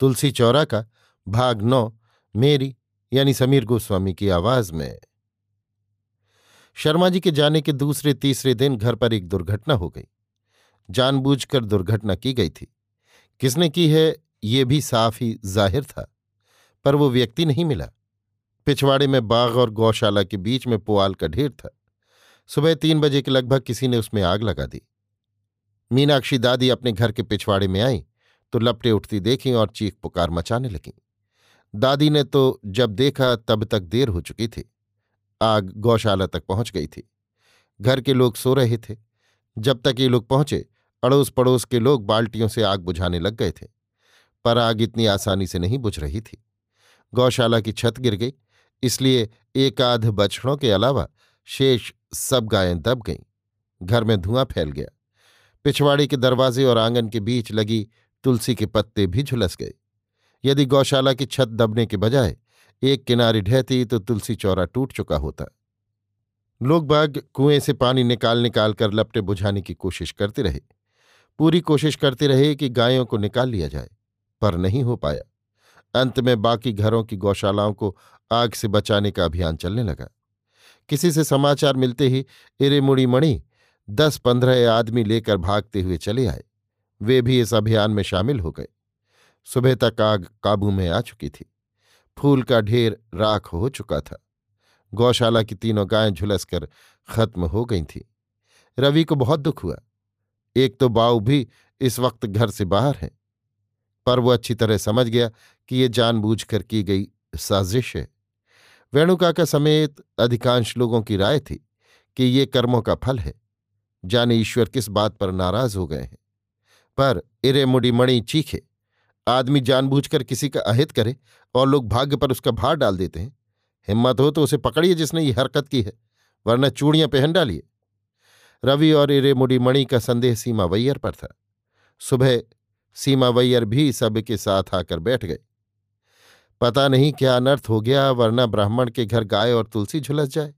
तुलसी चौरा का भाग नौ, मेरी, यानी समीर गोस्वामी की आवाज़ में। शर्मा जी के जाने के दूसरे तीसरे दिन घर पर एक दुर्घटना हो गई। जानबूझकर दुर्घटना की गई थी। किसने की है, ये भी साफ़ ही ज़ाहिर था, पर वो व्यक्ति नहीं मिला। पिछवाड़े में बाग और गौशाला के बीच में पुआल का ढेर था। सुबह तीन बजे के लगभग किसी ने उसमें आग लगा दी। मीनाक्षी दादी अपने घर के पिछवाड़े में आई तो लपटे उठती देखी और चीख पुकार मचाने लगी। दादी ने तो जब देखा तब तक देर हो चुकी थी। आग गौशाला तक पहुँच गई थी। घर के लोग सो रहे थे। जब तक ये लोग पहुँचे अड़ोस पड़ोस के लोग बाल्टियों से आग बुझाने लग गए थे। पर आग इतनी आसानी से नहीं बुझ रही थी। गौशाला की छत गिर गई, इसलिए एक आध बछड़ों के अलावा शेष सब गायें दब गईं। घर में धुआँ फैल गया। पिछवाड़ी के दरवाजे और आँगन के बीच लगी तुलसी के पत्ते भी झुलस गए। यदि गौशाला की छत दबने के बजाय एक किनारी ढहती तो तुलसी चौरा टूट चुका होता। लोग बाग कुएँ से पानी निकाल निकाल कर लपटे बुझाने की कोशिश करते रहे। पूरी कोशिश करते रहे कि गायों को निकाल लिया जाए, पर नहीं हो पाया। अंत में बाकी घरों की गौशालाओं को आग से बचाने का अभियान चलने लगा। किसी से समाचार मिलते ही इरेमुड़ी मणि दस पंद्रह आदमी लेकर भागते हुए चले आए। वे भी इस अभियान में शामिल हो गए। सुबह तक आग काबू में आ चुकी थी। फूल का ढेर राख हो चुका था। गौशाला की तीनों गायें झुलसकर खत्म हो गई थीं। रवि को बहुत दुख हुआ। एक तो बाऊ भी इस वक्त घर से बाहर है। पर वो अच्छी तरह समझ गया कि ये जानबूझकर की गई साजिश है। वेणुकाका समेत अधिकांश लोगों की राय थी कि ये कर्मों का फल है। जाने ईश्वर किस बात पर नाराज़ हो गए हैं। पर इरे मुड़ी मणि चीखे। आदमी जानबूझकर किसी का अहित करे और लोग भाग्य पर उसका भार डाल देते हैं। हिम्मत हो तो उसे पकड़िए जिसने ये हरकत की है, वरना चूड़ियाँ पहन डालिए। रवि और इरे मुड़ी मणि का संदेह सीमा वैयर पर था। सुबह सीमा वैयर भी सब के साथ आकर बैठ गए। पता नहीं क्या अनर्थ हो गया, वरना ब्राह्मण के घर गाय और तुलसी झुलस जाए।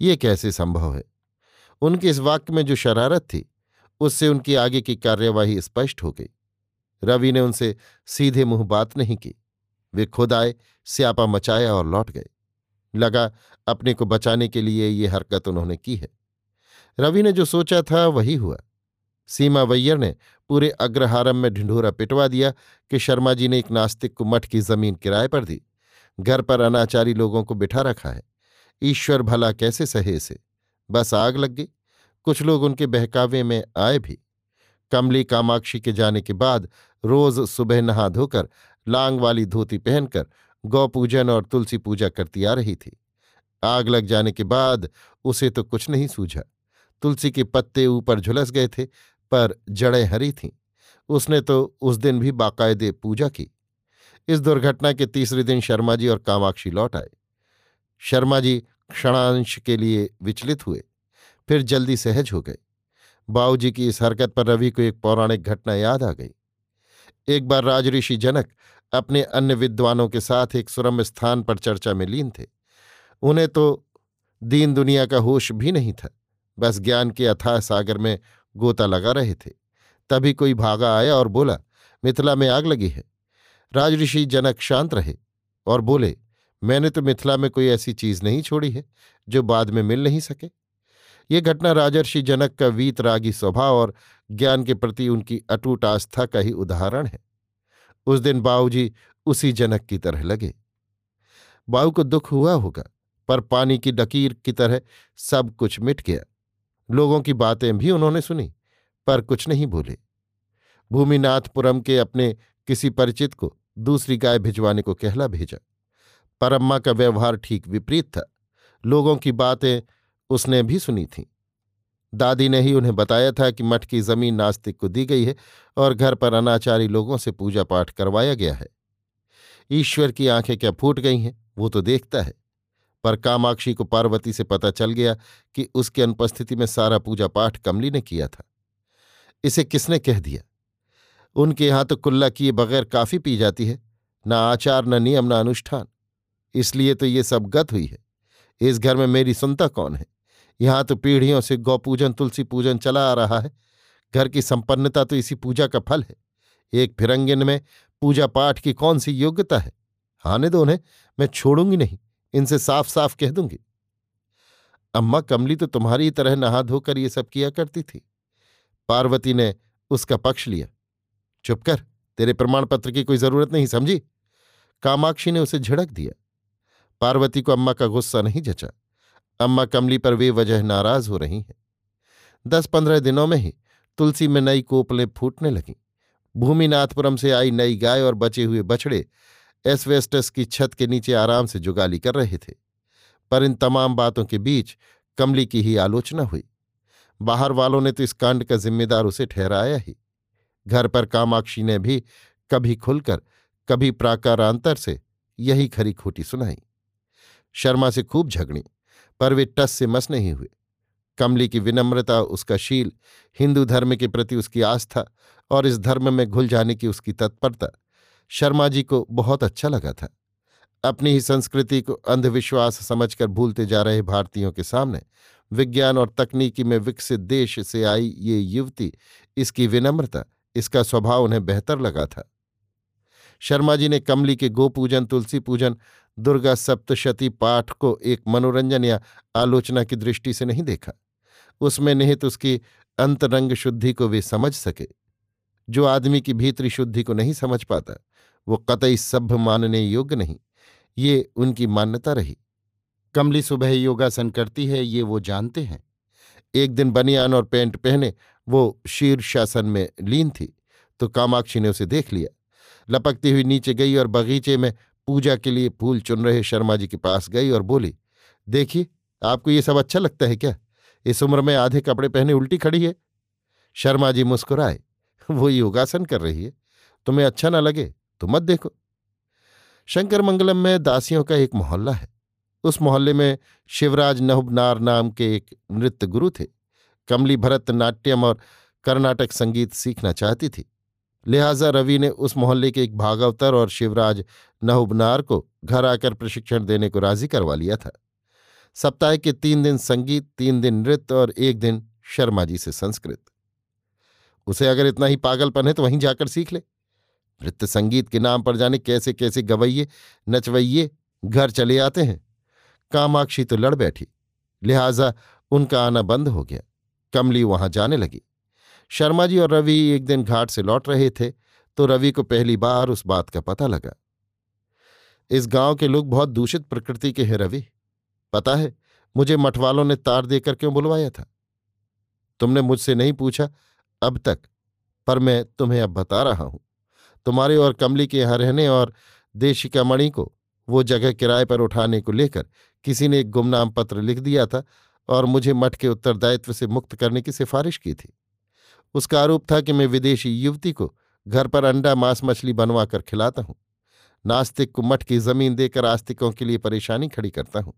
ये कैसे संभव है? उनके इस वाक्य में जो शरारत थी उससे उनकी आगे की कार्यवाही स्पष्ट हो गई। रवि ने उनसे सीधे मुँह बात नहीं की। वे खुद आए, स्यापा मचाया और लौट गए। लगा, अपने को बचाने के लिए ये हरकत उन्होंने की है। रवि ने जो सोचा था, वही हुआ। सीमा वैयर ने पूरे अग्रहारम में ढिंढोरा पिटवा दिया कि शर्मा जी ने एक नास्तिक को मठ की ज़मीन किराए पर दी। घर पर अनाचारी लोगों को बिठा रखा है। ईश्वर भला कैसे सहे इसे? बस आग लग गई। कुछ लोग उनके बहकावे में आए भी। कमली कामाक्षी के जाने के बाद रोज सुबह नहा धोकर लांग वाली धोती पहनकर गौपूजन और तुलसी पूजा करती आ रही थी। आग लग जाने के बाद उसे तो कुछ नहीं सूझा। तुलसी के पत्ते ऊपर झुलस गए थे, पर जड़ें हरी थीं। उसने तो उस दिन भी बाकायदे पूजा की। इस दुर्घटना के तीसरे दिन शर्मा जी और कामाक्षी लौट आए। शर्मा जी क्षणांश के लिए विचलित हुए। फिर जल्दी सहज हो गए बाऊजी की इस हरकत पर रवि को एक पौराणिक घटना याद आ गई। एक बार राजऋषि जनक अपने अन्य विद्वानों के साथ एक सुरम स्थान पर चर्चा में लीन थे। उन्हें तो दीन दुनिया का होश भी नहीं था, बस ज्ञान के अथाह सागर में गोता लगा रहे थे। तभी कोई भागा आया और बोला, मिथिला में आग लगी है। राजऋषि जनक शांत रहे और बोले, मैंने तो मिथिला में कोई ऐसी चीज़ नहीं छोड़ी है, जो बाद में मिल नहीं सके। ये घटना राजर्षि जनक का वीतरागी स्वभाव और ज्ञान के प्रति उनकी अटूट आस्था का ही उदाहरण है। उस दिन बाऊजी उसी जनक की तरह लगे। बाऊ को दुख हुआ होगा, पर पानी की डकीर की तरह सब कुछ मिट गया। लोगों की बातें भी उन्होंने सुनी, पर कुछ नहीं बोले। भूमिनाथपुरम के अपने किसी परिचित को दूसरी गाय भिजवाने को कहला भेजा। परम्मा का व्यवहार ठीक विपरीत था। लोगों की बातें उसने भी सुनी थीं। दादी ने ही उन्हें बताया था कि मठ की ज़मीन नास्तिक को दी गई है और घर पर अनाचारी लोगों से पूजा पाठ करवाया गया है। ईश्वर की आँखें क्या फूट गई हैं? वो तो देखता है। पर कामाक्षी को पार्वती से पता चल गया कि उसकी अनुपस्थिति में सारा पूजा पाठ कमली ने किया था। इसे किसने कह दिया? उनके यहाँ तो कुल्ला किए बगैर काफ़ी पी जाती है, न आचार, न नियम, न अनुष्ठान। इसलिए तो ये सब गत हुई है। इस घर में मेरी सुनता कौन है? यहाँ तो पीढ़ियों से गौपूजन, तुलसी पूजन चला आ रहा है। घर की संपन्नता तो इसी पूजा का फल है। एक फिरंगिन में पूजा पाठ की कौन सी योग्यता है? आने दो उन्हें, मैं छोड़ूँगी नहीं, इनसे साफ़ साफ़ कह दूँगी। अम्मा कमली तो तुम्हारी तरह नहा धोकर ये सब किया करती थी। पार्वती ने उसका पक्ष लिया। चुप कर, तेरे प्रमाण पत्र की कोई ज़रूरत नहीं, समझी? कामाक्षी ने उसे झिड़क दिया। पार्वती को अम्मा का गुस्सा नहीं जचा। अम्मा कमली पर वे वजह नाराज़ हो रही हैं। दस पंद्रह दिनों में ही तुलसी में नई कोपलें फूटने लगीं। भूमिनाथपुरम से आई नई गाय और बचे हुए बछड़े एसवेस्टस की छत के नीचे आराम से जुगाली कर रहे थे। पर इन तमाम बातों के बीच कमली की ही आलोचना हुई। बाहर वालों ने तो इस कांड का जिम्मेदार उसे ठहराया ही। घर पर कामाक्षी ने भी कभी खुलकर, कभी प्राकारांतर से यही खरी खोटी सुनाई। शर्मा से खूब झगड़ी। पर वे टस से मस नहीं हुए। कमली की विनम्रता, उसका शील, हिंदू धर्म के प्रति उसकी आस्था और इस धर्म में घुल जाने की उसकी तत्परता शर्मा जी को बहुत अच्छा लगा था। अपनी ही संस्कृति को अंधविश्वास समझकर भूलते जा रहे भारतीयों के सामने विज्ञान और तकनीकी में विकसित देश से आई ये युवती, इसकी विनम्रता, इसका स्वभाव उन्हें बेहतर लगा था। शर्मा जी ने कमली के गोपूजन तुलसी पूजन दुर्गा सप्तशती पाठ को एक मनोरंजन या आलोचना की दृष्टि से नहीं देखा। उसमें निहित उसकी अंतरंग शुद्धि को वे समझ सके। जो आदमी की भीतरी शुद्धि को नहीं समझ पाता, वो कतई सभ्य मानने योग्य नहीं। ये उनकी मान्यता रही। कमली सुबह योगासन करती है, ये वो जानते हैं। एक दिन बनियान और पेंट पहने, वो शीर्षासन में लीन थी तो कामाक्षी ने उसे देख लिया। लपकती हुई नीचे गई और बगीचे में पूजा के लिए फूल चुन रहे शर्मा जी के पास गई और बोली, देखिए, आपको ये सब अच्छा लगता है क्या? इस उम्र में आधे कपड़े पहने उल्टी खड़ी है? शर्मा जी मुस्कुराए, वो योगासन कर रही है। तुम्हें अच्छा ना लगे तो मत देखो। शंकर मंगलम में दासियों का एक मोहल्ला है। उस मोहल्ले में शिवराज नहुबनार नाम के एक नृत्य गुरु थे। कमली भरतनाट्यम और कर्नाटक संगीत सीखना चाहती थी। लिहाजा रवि ने उस मोहल्ले के एक भागवतर और शिवराज नहुबनार को घर आकर प्रशिक्षण देने को राज़ी करवा लिया था। सप्ताह के तीन दिन संगीत, तीन दिन नृत्य और एक दिन शर्मा जी से संस्कृत। उसे अगर इतना ही पागलपन है तो वहीं जाकर सीख ले। नृत्य संगीत के नाम पर जाने कैसे कैसे गवैये, नचवैये घर चले आते हैं। कामाक्षी तो लड़ बैठी, लिहाजा उनका आना बंद हो गया। कमली वहाँ जाने लगी। शर्मा जी और रवि एक दिन घाट से लौट रहे थे तो रवि को पहली बार उस बात का पता लगा। इस गाँव के लोग बहुत दूषित प्रकृति के हैं, रवि। पता है, मुझे मठवालों ने तार देकर क्यों बुलवाया था? तुमने मुझसे नहीं पूछा, अब तक। पर मैं तुम्हें अब बता रहा हूँ। तुम्हारे और कमली के यहाँ रहने और देशिका मणि को वो जगह किराए पर उठाने को लेकर किसी ने एक गुमनाम पत्र लिख दिया था और मुझे मठ के उत्तरदायित्व से मुक्त करने की सिफारिश की थी। उसका आरोप था कि मैं विदेशी युवती को घर पर अंडा मांस मछली बनवा कर खिलाता हूँ। नास्तिक को मठ की ज़मीन देकर आस्तिकों के लिए परेशानी खड़ी करता हूँ।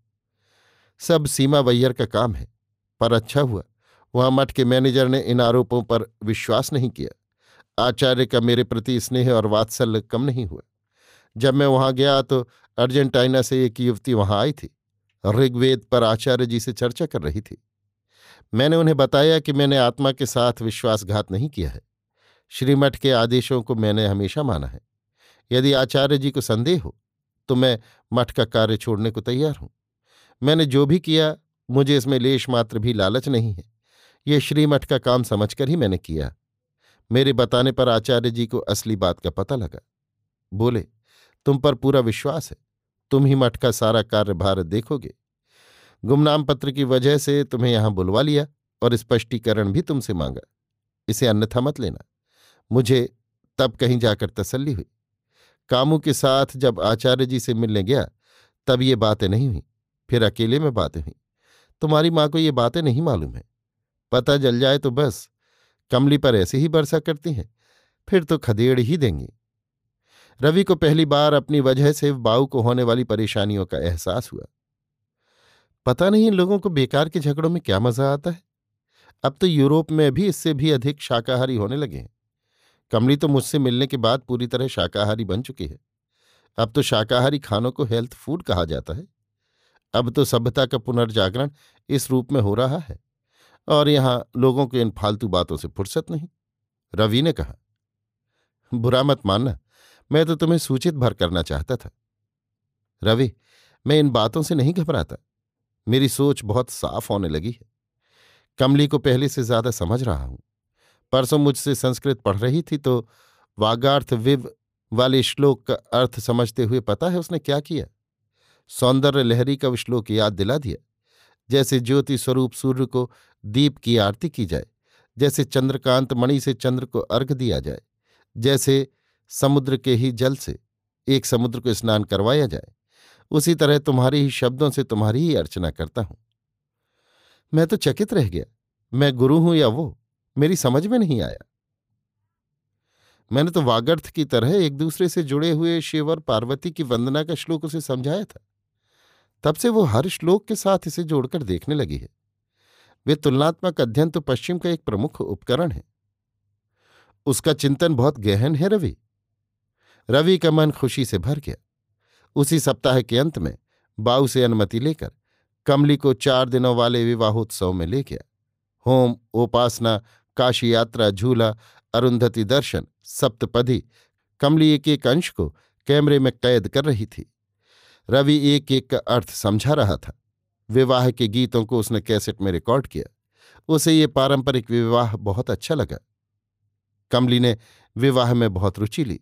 सब सीमा वैयर का काम है, पर अच्छा हुआ, वहाँ मठ के मैनेजर ने इन आरोपों पर विश्वास नहीं किया। आचार्य का मेरे प्रति स्नेह और वात्सल्य कम नहीं हुआ। जब मैं वहाँ गया तो अर्जेंटाइना से एक युवती वहाँ आई थी। ऋग्वेद पर आचार्य जी से चर्चा कर रही थी। मैंने उन्हें बताया कि मैंने आत्मा के साथ विश्वासघात नहीं किया है। श्रीमठ के आदेशों को मैंने हमेशा माना है। यदि आचार्य जी को संदेह हो तो मैं मठ का कार्य छोड़ने को तैयार हूँ। मैंने जो भी किया, मुझे इसमें लेश मात्र भी लालच नहीं है। ये श्रीमठ का काम समझकर ही मैंने किया। मेरे बताने पर आचार्य जी को असली बात का पता लगा। बोले, तुम पर पूरा विश्वास है। तुम ही मठ का सारा कार्यभार देखोगे। गुमनाम पत्र की वजह से तुम्हें यहाँ बुलवा लिया और स्पष्टीकरण भी तुमसे मांगा। इसे अन्यथा मत लेना। मुझे तब कहीं जाकर तसल्ली हुई। कामू के साथ जब आचार्य जी से मिलने गया, तब ये बातें नहीं हुई। फिर अकेले में बातें हुई। तुम्हारी माँ को ये बातें नहीं मालूम है। पता जल जाए तो बस, कमली पर ऐसे ही बरसा करती हैं, फिर तो खदेड़ ही देंगी। रवि को पहली बार अपनी वजह से बाऊ को होने वाली परेशानियों का एहसास हुआ। पता नहीं इन लोगों को बेकार के झगड़ों में क्या मज़ा आता है? अब तो यूरोप में भी इससे भी अधिक शाकाहारी होने लगे हैं। कमली तो मुझसे मिलने के बाद पूरी तरह शाकाहारी बन चुकी है। अब तो शाकाहारी खानों को हेल्थ फ़ूड कहा जाता है। अब तो सभ्यता का पुनर्जागरण इस रूप में हो रहा है। और यहाँ लोगों को इन फालतू बातों से फुर्सत नहीं। रवि ने कहा, बुरा मत मानना, मैं तो तुम्हें सूचित भर करना चाहता था। रवि, मैं इन बातों से नहीं घबराता। मेरी सोच बहुत साफ़ होने लगी है। कमली को पहले से ज़्यादा समझ रहा हूँ। परसों मुझसे संस्कृत पढ़ रही थी तो वागार्थ विव वाले श्लोक का अर्थ समझते हुए पता है उसने क्या किया? सौंदर्य लहरी का श्लोक याद दिला दिया। जैसे ज्योति स्वरूप सूर्य को दीप की आरती की जाए, जैसे चंद्रकांत मणि से चंद्र को अर्घ दिया जाए, जैसे समुद्र के ही जल से एक समुद्र को स्नान करवाया जाए उसी तरह तुम्हारे ही शब्दों से तुम्हारी ही अर्चना करता हूँ। मैं तो चकित रह गया। मैं गुरु हूँ या वो? मेरी समझ में नहीं आया। मैंने तो वागर्थ की तरह एक दूसरे से जुड़े हुए शिव और पार्वती की वंदना का श्लोक उसे समझाया था। तब से वो हर श्लोक के साथ इसे जोड़कर देखने लगी है। वे तुलनात्मक अध्ययन तो पश्चिम का एक प्रमुख उपकरण है। उसका चिंतन बहुत गहन है रवि। रवि का मन खुशी से भर गया। उसी सप्ताह के अंत में बाऊ से अनुमति लेकर कमली को चार दिनों वाले विवाहोत्सव में ले गया। होम, उपासना, काशी यात्रा, झूला, अरुंधति दर्शन, सप्तपदी, कमली एक एक अंश को कैमरे में कैद कर रही थी। रवि एक एक का अर्थ समझा रहा था। विवाह के गीतों को उसने कैसेट में रिकॉर्ड किया। उसे ये पारंपरिक विवाह बहुत अच्छा लगा। कमली ने विवाह में बहुत रुचि ली।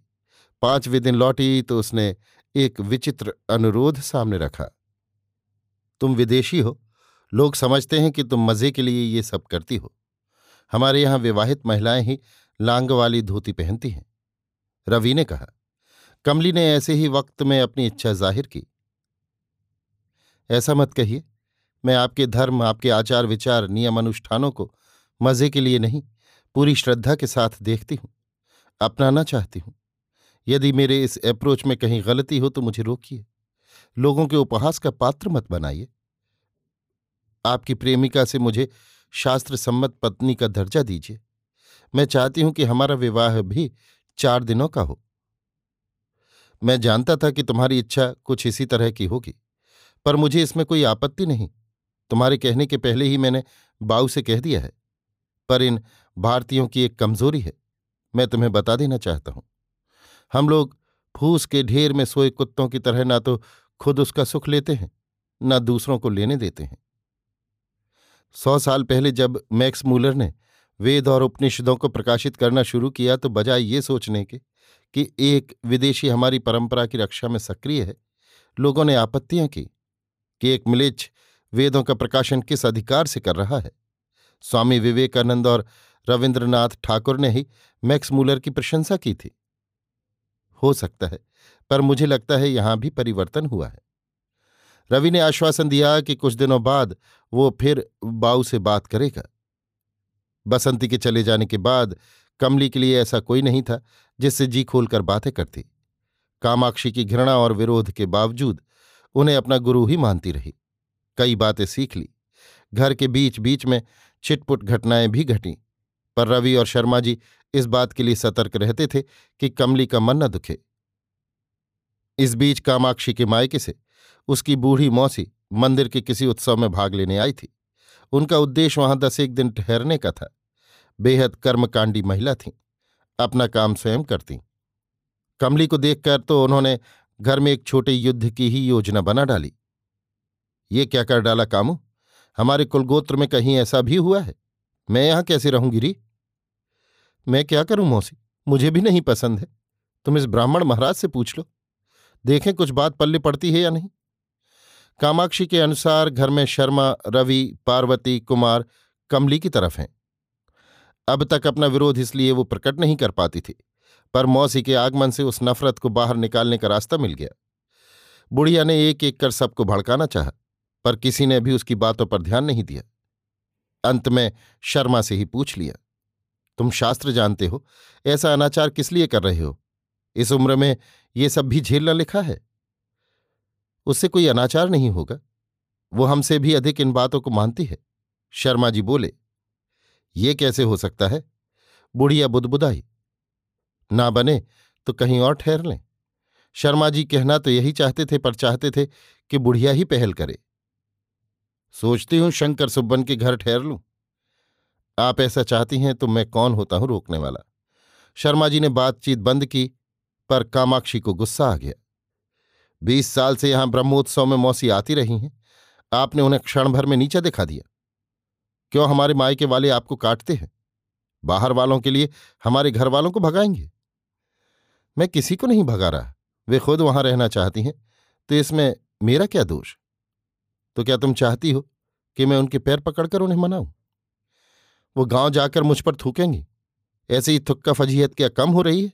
पाँचवें दिन लौटी तो उसने एक विचित्र अनुरोध सामने रखा। तुम विदेशी हो। लोग समझते हैं कि तुम मज़े के लिए ये सब करती हो। हमारे यहाँ विवाहित महिलाएँ ही लांग वाली धोती पहनती हैं। रवि ने कहा। कमली ने ऐसे ही वक्त में अपनी इच्छा ज़ाहिर की। ऐसा मत कहिए। मैं आपके धर्म, आपके आचार विचार, नियम अनुष्ठानों को मज़े के लिए नहीं, पूरी श्रद्धा के साथ देखती हूँ। अपनाना चाहती हूँ। यदि मेरे इस अप्रोच में कहीं गलती हो तो मुझे रोकिए। लोगों के उपहास का पात्र मत बनाइए। आपकी प्रेमिका से मुझे शास्त्र सम्मत पत्नी का दर्जा दीजिए। मैं चाहती हूँ कि हमारा विवाह भी चार दिनों का हो। मैं जानता था कि तुम्हारी इच्छा कुछ इसी तरह की होगी, पर मुझे इसमें कोई आपत्ति नहीं। तुम्हारे कहने के पहले ही मैंने बाऊ से कह दिया है, पर इन भारतीयों की एक कमज़ोरी है, मैं तुम्हें बता देना चाहता हूँ। हम लोग फूस के ढेर में सोए कुत्तों की तरह ना तो खुद उसका सुख लेते हैं, न दूसरों को लेने देते हैं। सौ साल पहले जब मैक्स मूलर ने वेद और उपनिषदों को प्रकाशित करना शुरू किया तो बजाय ये सोचने के कि एक विदेशी हमारी परंपरा की रक्षा में सक्रिय है, लोगों ने आपत्तियाँ की कि एक मिलेच्छ वेदों का प्रकाशन किस अधिकार से कर रहा है। स्वामी विवेकानंद और रविन्द्रनाथ ठाकुर ने ही मैक्स मूलर की प्रशंसा की थी। हो सकता है, पर मुझे लगता है यहाँ भी परिवर्तन हुआ है। रवि ने आश्वासन दिया कि कुछ दिनों बाद वो फिर बाऊ से बात करेगा। बसंती के चले जाने के बाद कमली के लिए ऐसा कोई नहीं था जिससे जी खोलकर बातें करती। कामाक्षी की घृणा और विरोध के बावजूद उन्हें अपना गुरु ही मानती रही। कई बातें सीख ली। घर के बीच बीच में छिटपुट घटनाएँ भी घटीं, पर रवि और शर्मा जी इस बात के लिए सतर्क रहते थे कि कमली का मन न दुखे। इस बीच कामाक्षी के मायके से उसकी बूढ़ी मौसी मंदिर के किसी उत्सव में भाग लेने आई थी। उनका उद्देश्य वहाँ दस एक दिन ठहरने का था। बेहद कर्मकांडी महिला थीं, अपना काम स्वयं करती। कमली को देखकर तो उन्होंने घर में एक छोटे युद्ध की ही योजना बना डाली। ये क्या कर डाला कामू? हमारे कुलगोत्र में कहीं ऐसा भी हुआ है? मैं यहाँ कैसे रहूँगी री? मैं क्या करूँ मौसी? मुझे भी नहीं पसंद है। तुम इस ब्राह्मण महाराज से पूछ लो। देखें कुछ बात पल्ले पड़ती है या नहीं। कामाक्षी के अनुसार घर में शर्मा, रवि, पार्वती, कुमार कमली की तरफ़ हैं। अब तक अपना विरोध इसलिए वो प्रकट नहीं कर पाती थी, पर मौसी के आगमन से उस नफरत को बाहर निकालने का रास्ता मिल गया। बुढ़िया ने एक एक कर सबको भड़काना चाहा, पर किसी ने भी उसकी बातों पर ध्यान नहीं दिया। अंत में शर्मा से ही पूछ लिया। तुम शास्त्र जानते हो। ऐसा अनाचार किस लिए कर रहे हो? इस उम्र में ये सब भी झेलना लिखा है? उससे कोई अनाचार नहीं होगा। वो हमसे भी अधिक इन बातों को मानती है। शर्मा जी बोले, ये कैसे हो सकता है? बुढ़िया बुदबुदाई। ना बने तो कहीं और ठहर लें। शर्मा जी कहना तो यही चाहते थे पर चाहते थे कि बुढ़िया ही पहल करे। सोचती हूँ शंकर सुब्बन के घर ठहर लूँ। आप ऐसा चाहती हैं तो मैं कौन होता हूँ रोकने वाला? शर्मा जी ने बातचीत बंद की, पर कामाक्षी को गुस्सा आ गया। बीस साल से यहाँ ब्रह्मोत्सव में मौसी आती रही हैं। आपने उन्हें क्षण भर में नीचे दिखा दिया। क्यों हमारे मायके वाले आपको काटते हैं? बाहर वालों के लिए हमारे घर वालों को भगाएँगे? मैं किसी को नहीं भगा रहा। वे खुद वहाँ रहना चाहती हैं तो इसमें मेरा क्या दोष? तो क्या तुम चाहती हो कि मैं उनके पैर पकड़कर उन्हें मनाऊं? वो गाँव जाकर मुझ पर थूकेंगी। ऐसे ही थुक्का फजीहत क्या कम हो रही है?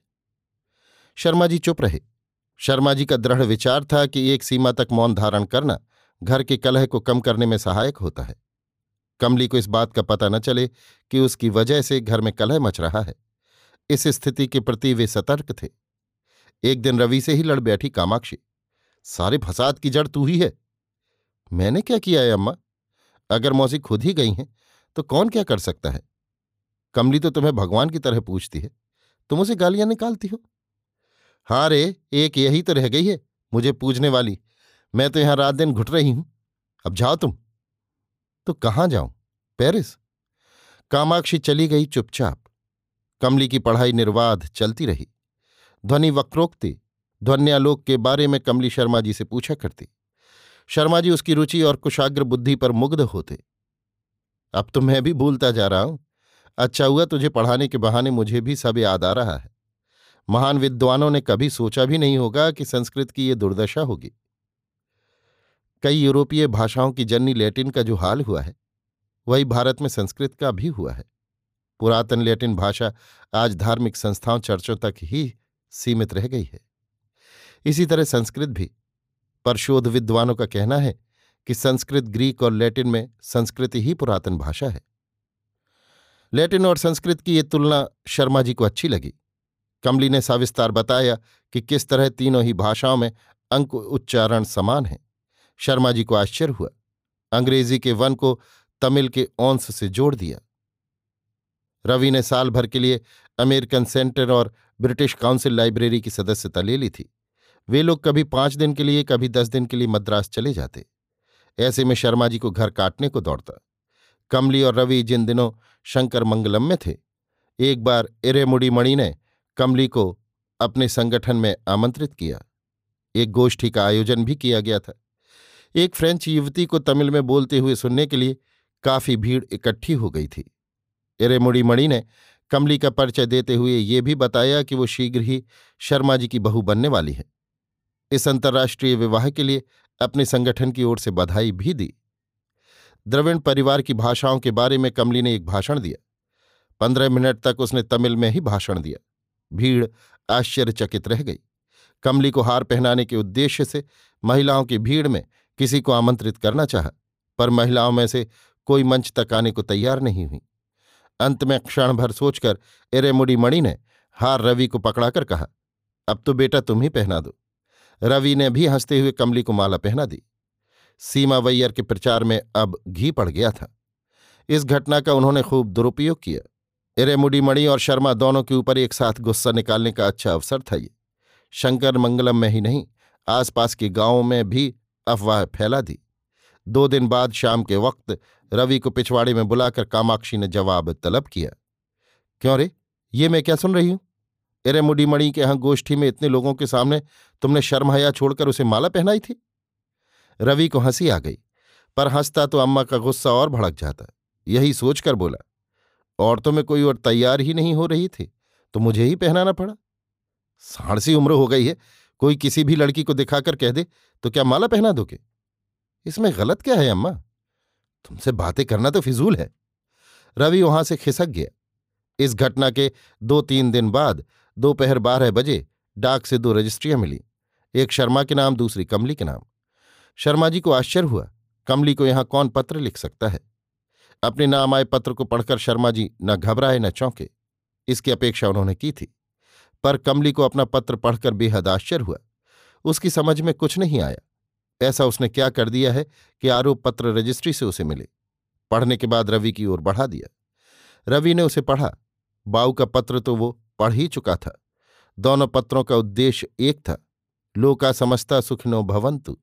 शर्मा जी चुप रहे। शर्मा जी का दृढ़ विचार था कि एक सीमा तक मौन धारण करना घर के कलह को कम करने में सहायक होता है। कमली को इस बात का पता न चले कि उसकी वजह से घर में कलह मच रहा है। इस स्थिति के प्रति वे सतर्क थे। एक दिन रवि से ही लड़ बैठी कामाक्षी। सारे फसाद की जड़ तू ही है। मैंने क्या किया है अम्मा? अगर मौसी खुद ही गई हैं तो कौन क्या कर सकता है? कमली तो तुम्हें भगवान की तरह पूछती है। तुम उसे गालियाँ निकालती हो? हाँ रे, एक यही तो रह गई है, मुझे पूजने वाली। मैं तो यहाँ रात दिन घुट रही हूँ। अब जाओ तुम। तो कहाँ जाऊँ? पेरिस? कामाक्षी चली गई चुपचाप। कमली की पढ़ाई निर्वाध चलती रही। ध्वनि वक्रोक्ति, ध्वन्यालोक के बारे में कमली शर्मा जी से पूछा करती। शर्मा जी उसकी रुचि और कुशाग्र बुद्धि पर मुग्ध होते। अब तो मैं भी भूलता जा रहा हूँ। अच्छा हुआ तुझे पढ़ाने के बहाने मुझे भी सब याद आ रहा है। महान विद्वानों ने कभी सोचा भी नहीं होगा कि संस्कृत की ये दुर्दशा होगी। कई यूरोपीय भाषाओं की जननी लैटिन का जो हाल हुआ है, वही भारत में संस्कृत का भी हुआ है। पुरातन लैटिन भाषा आज धार्मिक संस्थाओं, चर्चों तक ही सीमित रह गई है। इसी तरह संस्कृत भी। पर शोध विद्वानों का कहना है कि संस्कृत ग्रीक और लैटिन में संस्कृत ही पुरातन भाषा है। लैटिन और संस्कृत की ये तुलना शर्मा जी को अच्छी लगी। कमली ने सविस्तार बताया कि किस तरह तीनों ही भाषाओं में अंक उच्चारण समान है। शर्मा जी को आश्चर्य हुआ। अंग्रेज़ी के वन को तमिल के ओंस से जोड़ दिया। रवि ने साल भर के लिए अमेरिकन सेंटर और ब्रिटिश काउंसिल लाइब्रेरी की सदस्यता ले ली थी। वे लोग कभी पाँच दिन के लिए, कभी दस दिन के लिए मद्रास चले जाते। ऐसे में शर्मा जी को घर काटने को दौड़ता। कमली और रवि जिन दिनों शंकर मंगलम में थे, एक बार इरेमुड़ी मणि ने कमली को अपने संगठन में आमंत्रित किया। एक गोष्ठी का आयोजन भी किया गया था। एक फ्रेंच युवती को तमिल में बोलते हुए सुनने के लिए काफ़ी भीड़ इकट्ठी हो गई थी। इरेमुड़ी मणि ने कमली का परिचय देते हुए ये भी बताया कि वो शीघ्र ही शर्मा जी की बहू बनने वाली है। इस अंतर्राष्ट्रीय विवाह के लिए अपने संगठन की ओर से बधाई भी दी। द्रविण परिवार की भाषाओं के बारे में कमली ने एक भाषण दिया। पंद्रह मिनट तक उसने तमिल में ही भाषण दिया। भीड़ आश्चर्यचकित रह गई। कमली को हार पहनाने के उद्देश्य से महिलाओं की भीड़ में किसी को आमंत्रित करना चाहा, पर महिलाओं में से कोई मंच तक आने को तैयार नहीं हुई। अंत में क्षण भर सोचकर एरेमुडी मणि ने हार रवि को पकड़ाकर कहा, अब तो बेटा तुम ही पहना दो। रवि ने भी हँसते हुए कमली को माला पहना दी। सीमा वैयर के प्रचार में अब घी पड़ गया था। इस घटना का उन्होंने खूब दुरुपयोग किया। इरेमुडी मणि और शर्मा दोनों के ऊपर एक साथ गुस्सा निकालने का अच्छा अवसर था ये। शंकर मंगलम में ही नहीं, आसपास के गाँवों में भी अफवाह फैला दी। दो दिन बाद शाम के वक्त रवि को पिछवाड़े में बुलाकर कामाक्षी ने जवाब तलब किया। क्यों रे? ये मैं क्या सुन रही हूँ? एरे मुडी मणि के यहाँ गोष्ठी में इतने लोगों के सामने तुमने शर्म हया छोड़कर उसे माला पहनाई थी? रवि को हँसी आ गई, पर हंसता तो अम्मा का गुस्सा और भड़क जाता, यही सोचकर बोला औरतों में कोई और तैयार ही नहीं हो रही थी तो मुझे ही पहनाना पड़ा। साढ़ सी उम्र हो गई है, कोई किसी भी लड़की को दिखाकर कह दे तो क्या माला पहना दोगे? इसमें गलत क्या है अम्मा? तुमसे बातें करना तो फिजूल है। रवि वहाँ से खिसक गया। इस घटना के दो तीन दिन बाद दोपहर बारह बजे डाक से दो रजिस्ट्रियाँ मिली। एक शर्मा के नाम, दूसरी कमली के नाम। शर्मा जी को आश्चर्य हुआ, कमली को यहाँ कौन पत्र लिख सकता है? अपने नाम आए पत्र को पढ़कर शर्मा जी न घबराए, न चौंके। इसकी अपेक्षा उन्होंने की थी। पर कमली को अपना पत्र पढ़कर बेहद आश्चर्य हुआ। उसकी समझ में कुछ नहीं आया। ऐसा उसने क्या कर दिया है कि आरोप पत्र रजिस्ट्री से उसे मिले? पढ़ने के बाद रवि की ओर बढ़ा दिया। रवि ने उसे पढ़ा। बाऊ का पत्र तो वो पढ़ ही चुका था। दोनों पत्रों का उद्देश्य एक था, लोका समस्ता सुखिनो भवंतु,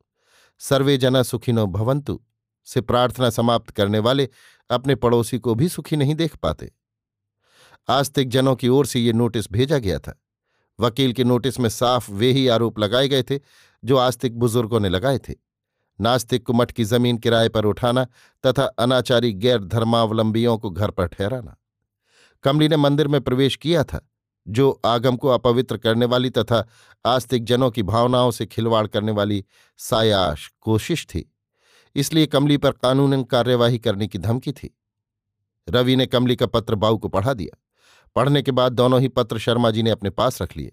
सर्वे जना सुखिनो भवंतु, से प्रार्थना समाप्त करने वाले अपने पड़ोसी को भी सुखी नहीं देख पाते। आस्तिक जनों की ओर से ये नोटिस भेजा गया था। वकील के नोटिस में साफ़ वे ही आरोप लगाए गए थे, जो आस्तिक बुज़ुर्गों ने लगाए थे। नास्तिक को मठ की ज़मीन किराए पर उठाना तथा अनाचारी गैर धर्मावलंबियों को घर पर ठहराना। कमली ने मंदिर में प्रवेश किया था। जो आगम को अपवित्र करने वाली तथा आस्तिक जनों की भावनाओं से खिलवाड़ करने वाली सायाश कोशिश थी। इसलिए कमली पर कानूनन कार्यवाही करने की धमकी थी। रवि ने कमली का पत्र बाऊ को पढ़ा दिया। पढ़ने के बाद दोनों ही पत्र शर्मा जी ने अपने पास रख लिए।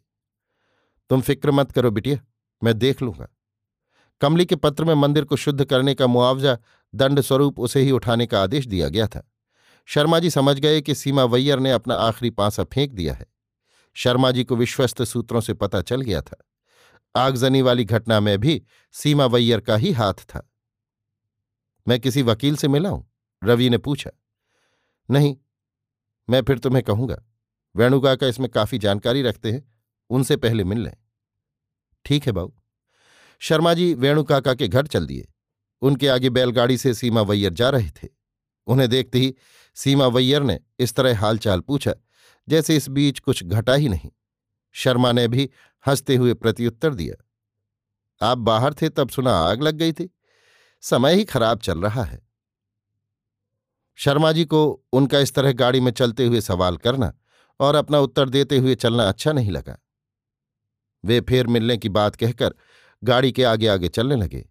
तुम फ़िक्र मत करो बिटिया, मैं देख लूँगा। कमली के पत्र में मंदिर को शुद्ध करने का मुआवजा दंड स्वरूप उसे ही उठाने का आदेश दिया गया था। शर्मा जी समझ गए कि सीमा वैयर ने अपना आखिरी पांसा फेंक दिया है। शर्मा जी को विश्वस्त सूत्रों से पता चल गया था। आगजनी वाली घटना में भी सीमा वैयर का ही हाथ था। मैं किसी वकील से मिला हूँ? रवि ने पूछा। नहीं, मैं फिर तुम्हें कहूँगा। वेणुका का इसमें काफ़ी जानकारी रखते हैं। उनसे पहले मिल लें। ठीक है बाबू। शर्मा जी वेणुकाका के घर चल दिए। उनके आगे बैलगाड़ी से सीमा वैयर जा रहे थे। उन्हें देखते ही सीमा वैयर ने इस तरह हालचाल पूछा जैसे इस बीच कुछ घटा ही नहीं। शर्मा ने भी हँसते हुए प्रत्युत्तर दिया। आप बाहर थे तब सुना आग लग गई थी। समय ही खराब चल रहा है। शर्मा जी को उनका इस तरह गाड़ी में चलते हुए सवाल करना और अपना उत्तर देते हुए चलना अच्छा नहीं लगा। वे फिर मिलने की बात कहकर गाड़ी के आगे आगे चलने लगे।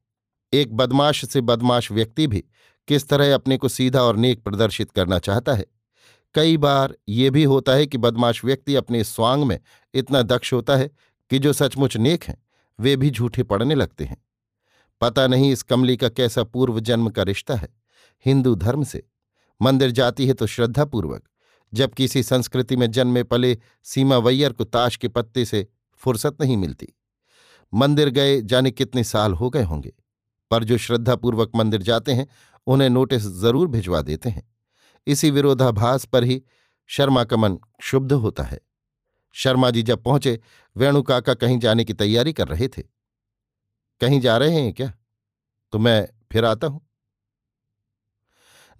एक बदमाश से बदमाश व्यक्ति भी किस तरह अपने को सीधा और नेक प्रदर्शित करना चाहता है। कई बार ये भी होता है कि बदमाश व्यक्ति अपने स्वांग में इतना दक्ष होता है कि जो सचमुच नेक हैं, वे भी झूठे पड़ने लगते हैं। पता नहीं इस कमली का कैसा पूर्व जन्म का रिश्ता है। हिंदू धर्म से। मंदिर जाती है तो श्रद्धापूर्वक, जब किसी संस्कृति में जन्मे पले सीमा वैयर को ताश के पत्ते से फुर्सत नहीं मिलती। मंदिर गए जाने कितने साल हो गए होंगे, पर जो श्रद्धापूर्वक मंदिर जाते हैं, उन्हें नोटिस ज़रूर भिजवा देते हैं। इसी विरोधाभास पर ही शर्मा का मन क्षुब्ध होता है। शर्मा जी जब पहुँचे, वेणु काका कहीं जाने की तैयारी कर रहे थे। कहीं जा रहे हैं क्या? तो मैं फिर आता हूँ।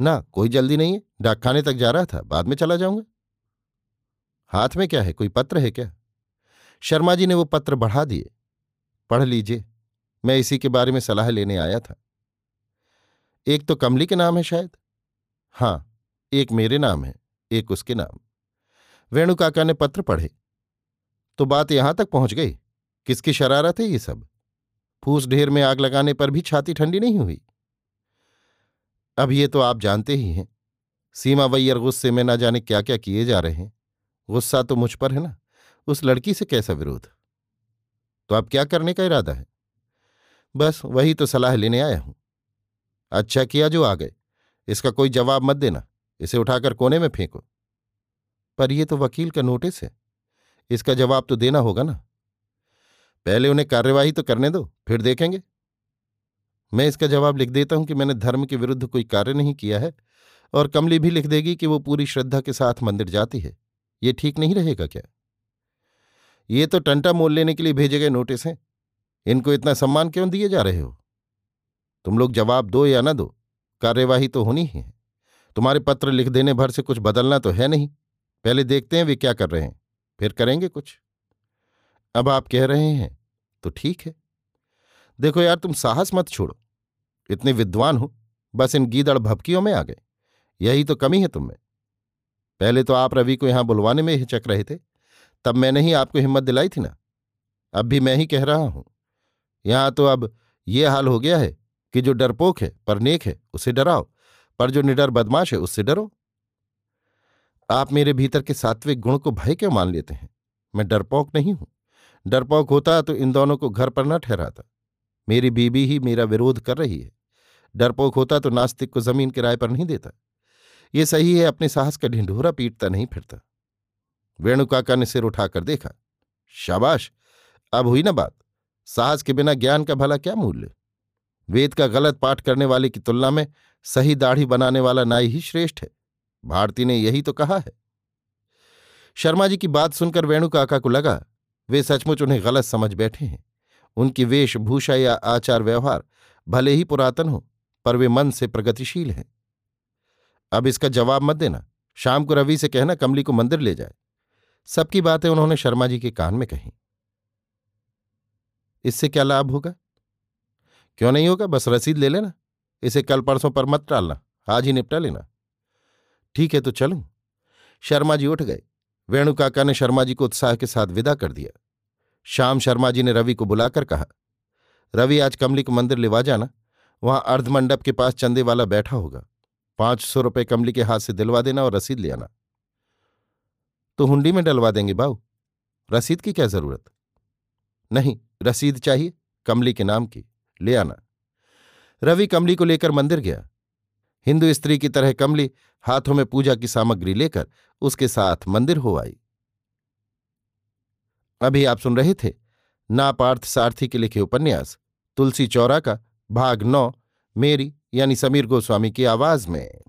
ना, कोई जल्दी नहीं है। डाकखाने तक जा रहा था, बाद में चला जाऊँगा। हाथ में क्या है? कोई पत्र है क्या? शर्मा जी ने वो पत्र बढ़ा दिए। पढ़ लीजिए। मैं इसी के बारे में सलाह लेने आया था। एक तो कमली के नाम है शायद? हाँ। एक मेरे नाम है, एक उसके नाम। वेणु काका ने पत्र पढ़े। तो बात यहाँ तक पहुँच गई। किसकी शरारत है ये सब? फूस ढेर में आग लगाने पर भी छाती ठंडी नहीं हुई। अब ये तो आप जानते ही हैं। सीमा वैयर गुस्से में ना जाने क्या क्या किए जा रहे हैं। गुस्सा तो मुझ पर है ना? उस लड़की से कैसा विरोध? तो अब क्या करने का इरादा है? बस वही तो सलाह लेने आया हूँ। अच्छा किया जो आ गए। इसका कोई जवाब मत देना। इसे उठाकर कोने में फेंको। पर यह तो वकील का नोटिस है। इसका जवाब तो देना होगा ना। पहले उन्हें कार्यवाही तो करने दो, फिर देखेंगे। मैं इसका जवाब लिख देता हूँ कि मैंने धर्म के विरुद्ध कोई कार्य नहीं किया है, और कमली भी लिख देगी कि वो पूरी श्रद्धा के साथ मंदिर जाती है। ये ठीक नहीं रहेगा क्या? ये तो टंटा मोल लेने के लिए भेजे गए नोटिस हैं। इनको इतना सम्मान क्यों दिए जा रहे हो? तुम लोग जवाब दो या ना दो, कार्यवाही तो होनी ही है। तुम्हारे पत्र लिख देने भर से कुछ बदलना तो है नहीं। पहले देखते हैं वे क्या कर रहे हैं, फिर करेंगे कुछ। अब आप कह रहे हैं तो ठीक है। देखो यार, तुम साहस मत छोड़ो। इतने विद्वान हो, बस इन गीदड़ भपकियों में आ गए। यही तो कमी है तुम्हें। पहले तो आप रवि को यहाँ बुलवाने में हिचक रहे थे। तब मैंने ही आपको हिम्मत दिलाई थी ना। अब भी मैं ही कह रहा हूँ। यहाँ तो अब ये हाल हो गया है कि जो डरपोक है, पर नेक है, उसे डराओ। पर जो निडर बदमाश है, उससे डरो। आप मेरे भीतर के सात्विक गुण को भय क्यों मान लेते हैं? मैं डरपोक नहीं हूँ। डरपोक होता तो इन दोनों को घर पर न ठहराता। मेरी बीबी ही मेरा विरोध कर रही है। डरपोक होता तो नास्तिक को ज़मीन किराए पर नहीं देता। ये सही है, अपने साहस का ढिंढोरा पीटता नहीं फिरता। वेणुकाका ने सिर उठाकर देखा। शाबाश! अब हुई ना बात। साहस के बिना ज्ञान का भला क्या मूल्य? वेद का गलत पाठ करने वाले की तुलना में सही दाढ़ी बनाने वाला नाई ही श्रेष्ठ है। भारती ने यही तो कहा है। शर्मा जी की बात सुनकर वेणु काका को लगा, वे सचमुच उन्हें गलत समझ बैठे हैं। उनकी वेशभूषा या आचार व्यवहार भले ही पुरातन हो, पर वे मन से प्रगतिशील हैं। अब इसका जवाब मत देना। शाम को रवि से कहना कमली को मंदिर ले जाए। सबकी बातें उन्होंने शर्मा जी के कान में कही। इससे क्या लाभ होगा? क्यों नहीं होगा? बस रसीद ले लेना। इसे कल परसों पर मत टालना। आज ही निपटा लेना। ठीक है तो चलूँ। शर्मा जी उठ गए। वेणु काका ने शर्मा जी को उत्साह के साथ विदा कर दिया। शाम शर्मा जी ने रवि को बुलाकर कहा, रवि, आज कमली को मंदिर लेवा जाना। वहाँ अर्धमंडप के पास चंदे वाला बैठा होगा। पाँच सौ रुपये कमली के हाथ से दिलवा देना और रसीद ले आना। तो हुंडी में डलवा देंगे बाऊ। रसीद की क्या ज़रूरत? नहीं, रसीद चाहिए कमली के नाम की। ले आना। रवि कमली को लेकर मंदिर गया। हिंदू स्त्री की तरह कमली हाथों में पूजा की सामग्री लेकर उसके साथ मंदिर हो आई। अभी आप सुन रहे थे नापार्थ सारथी के लिखे उपन्यास, तुलसी चौरा का भाग नौ, मेरी यानी समीर गोस्वामी की आवाज़ में।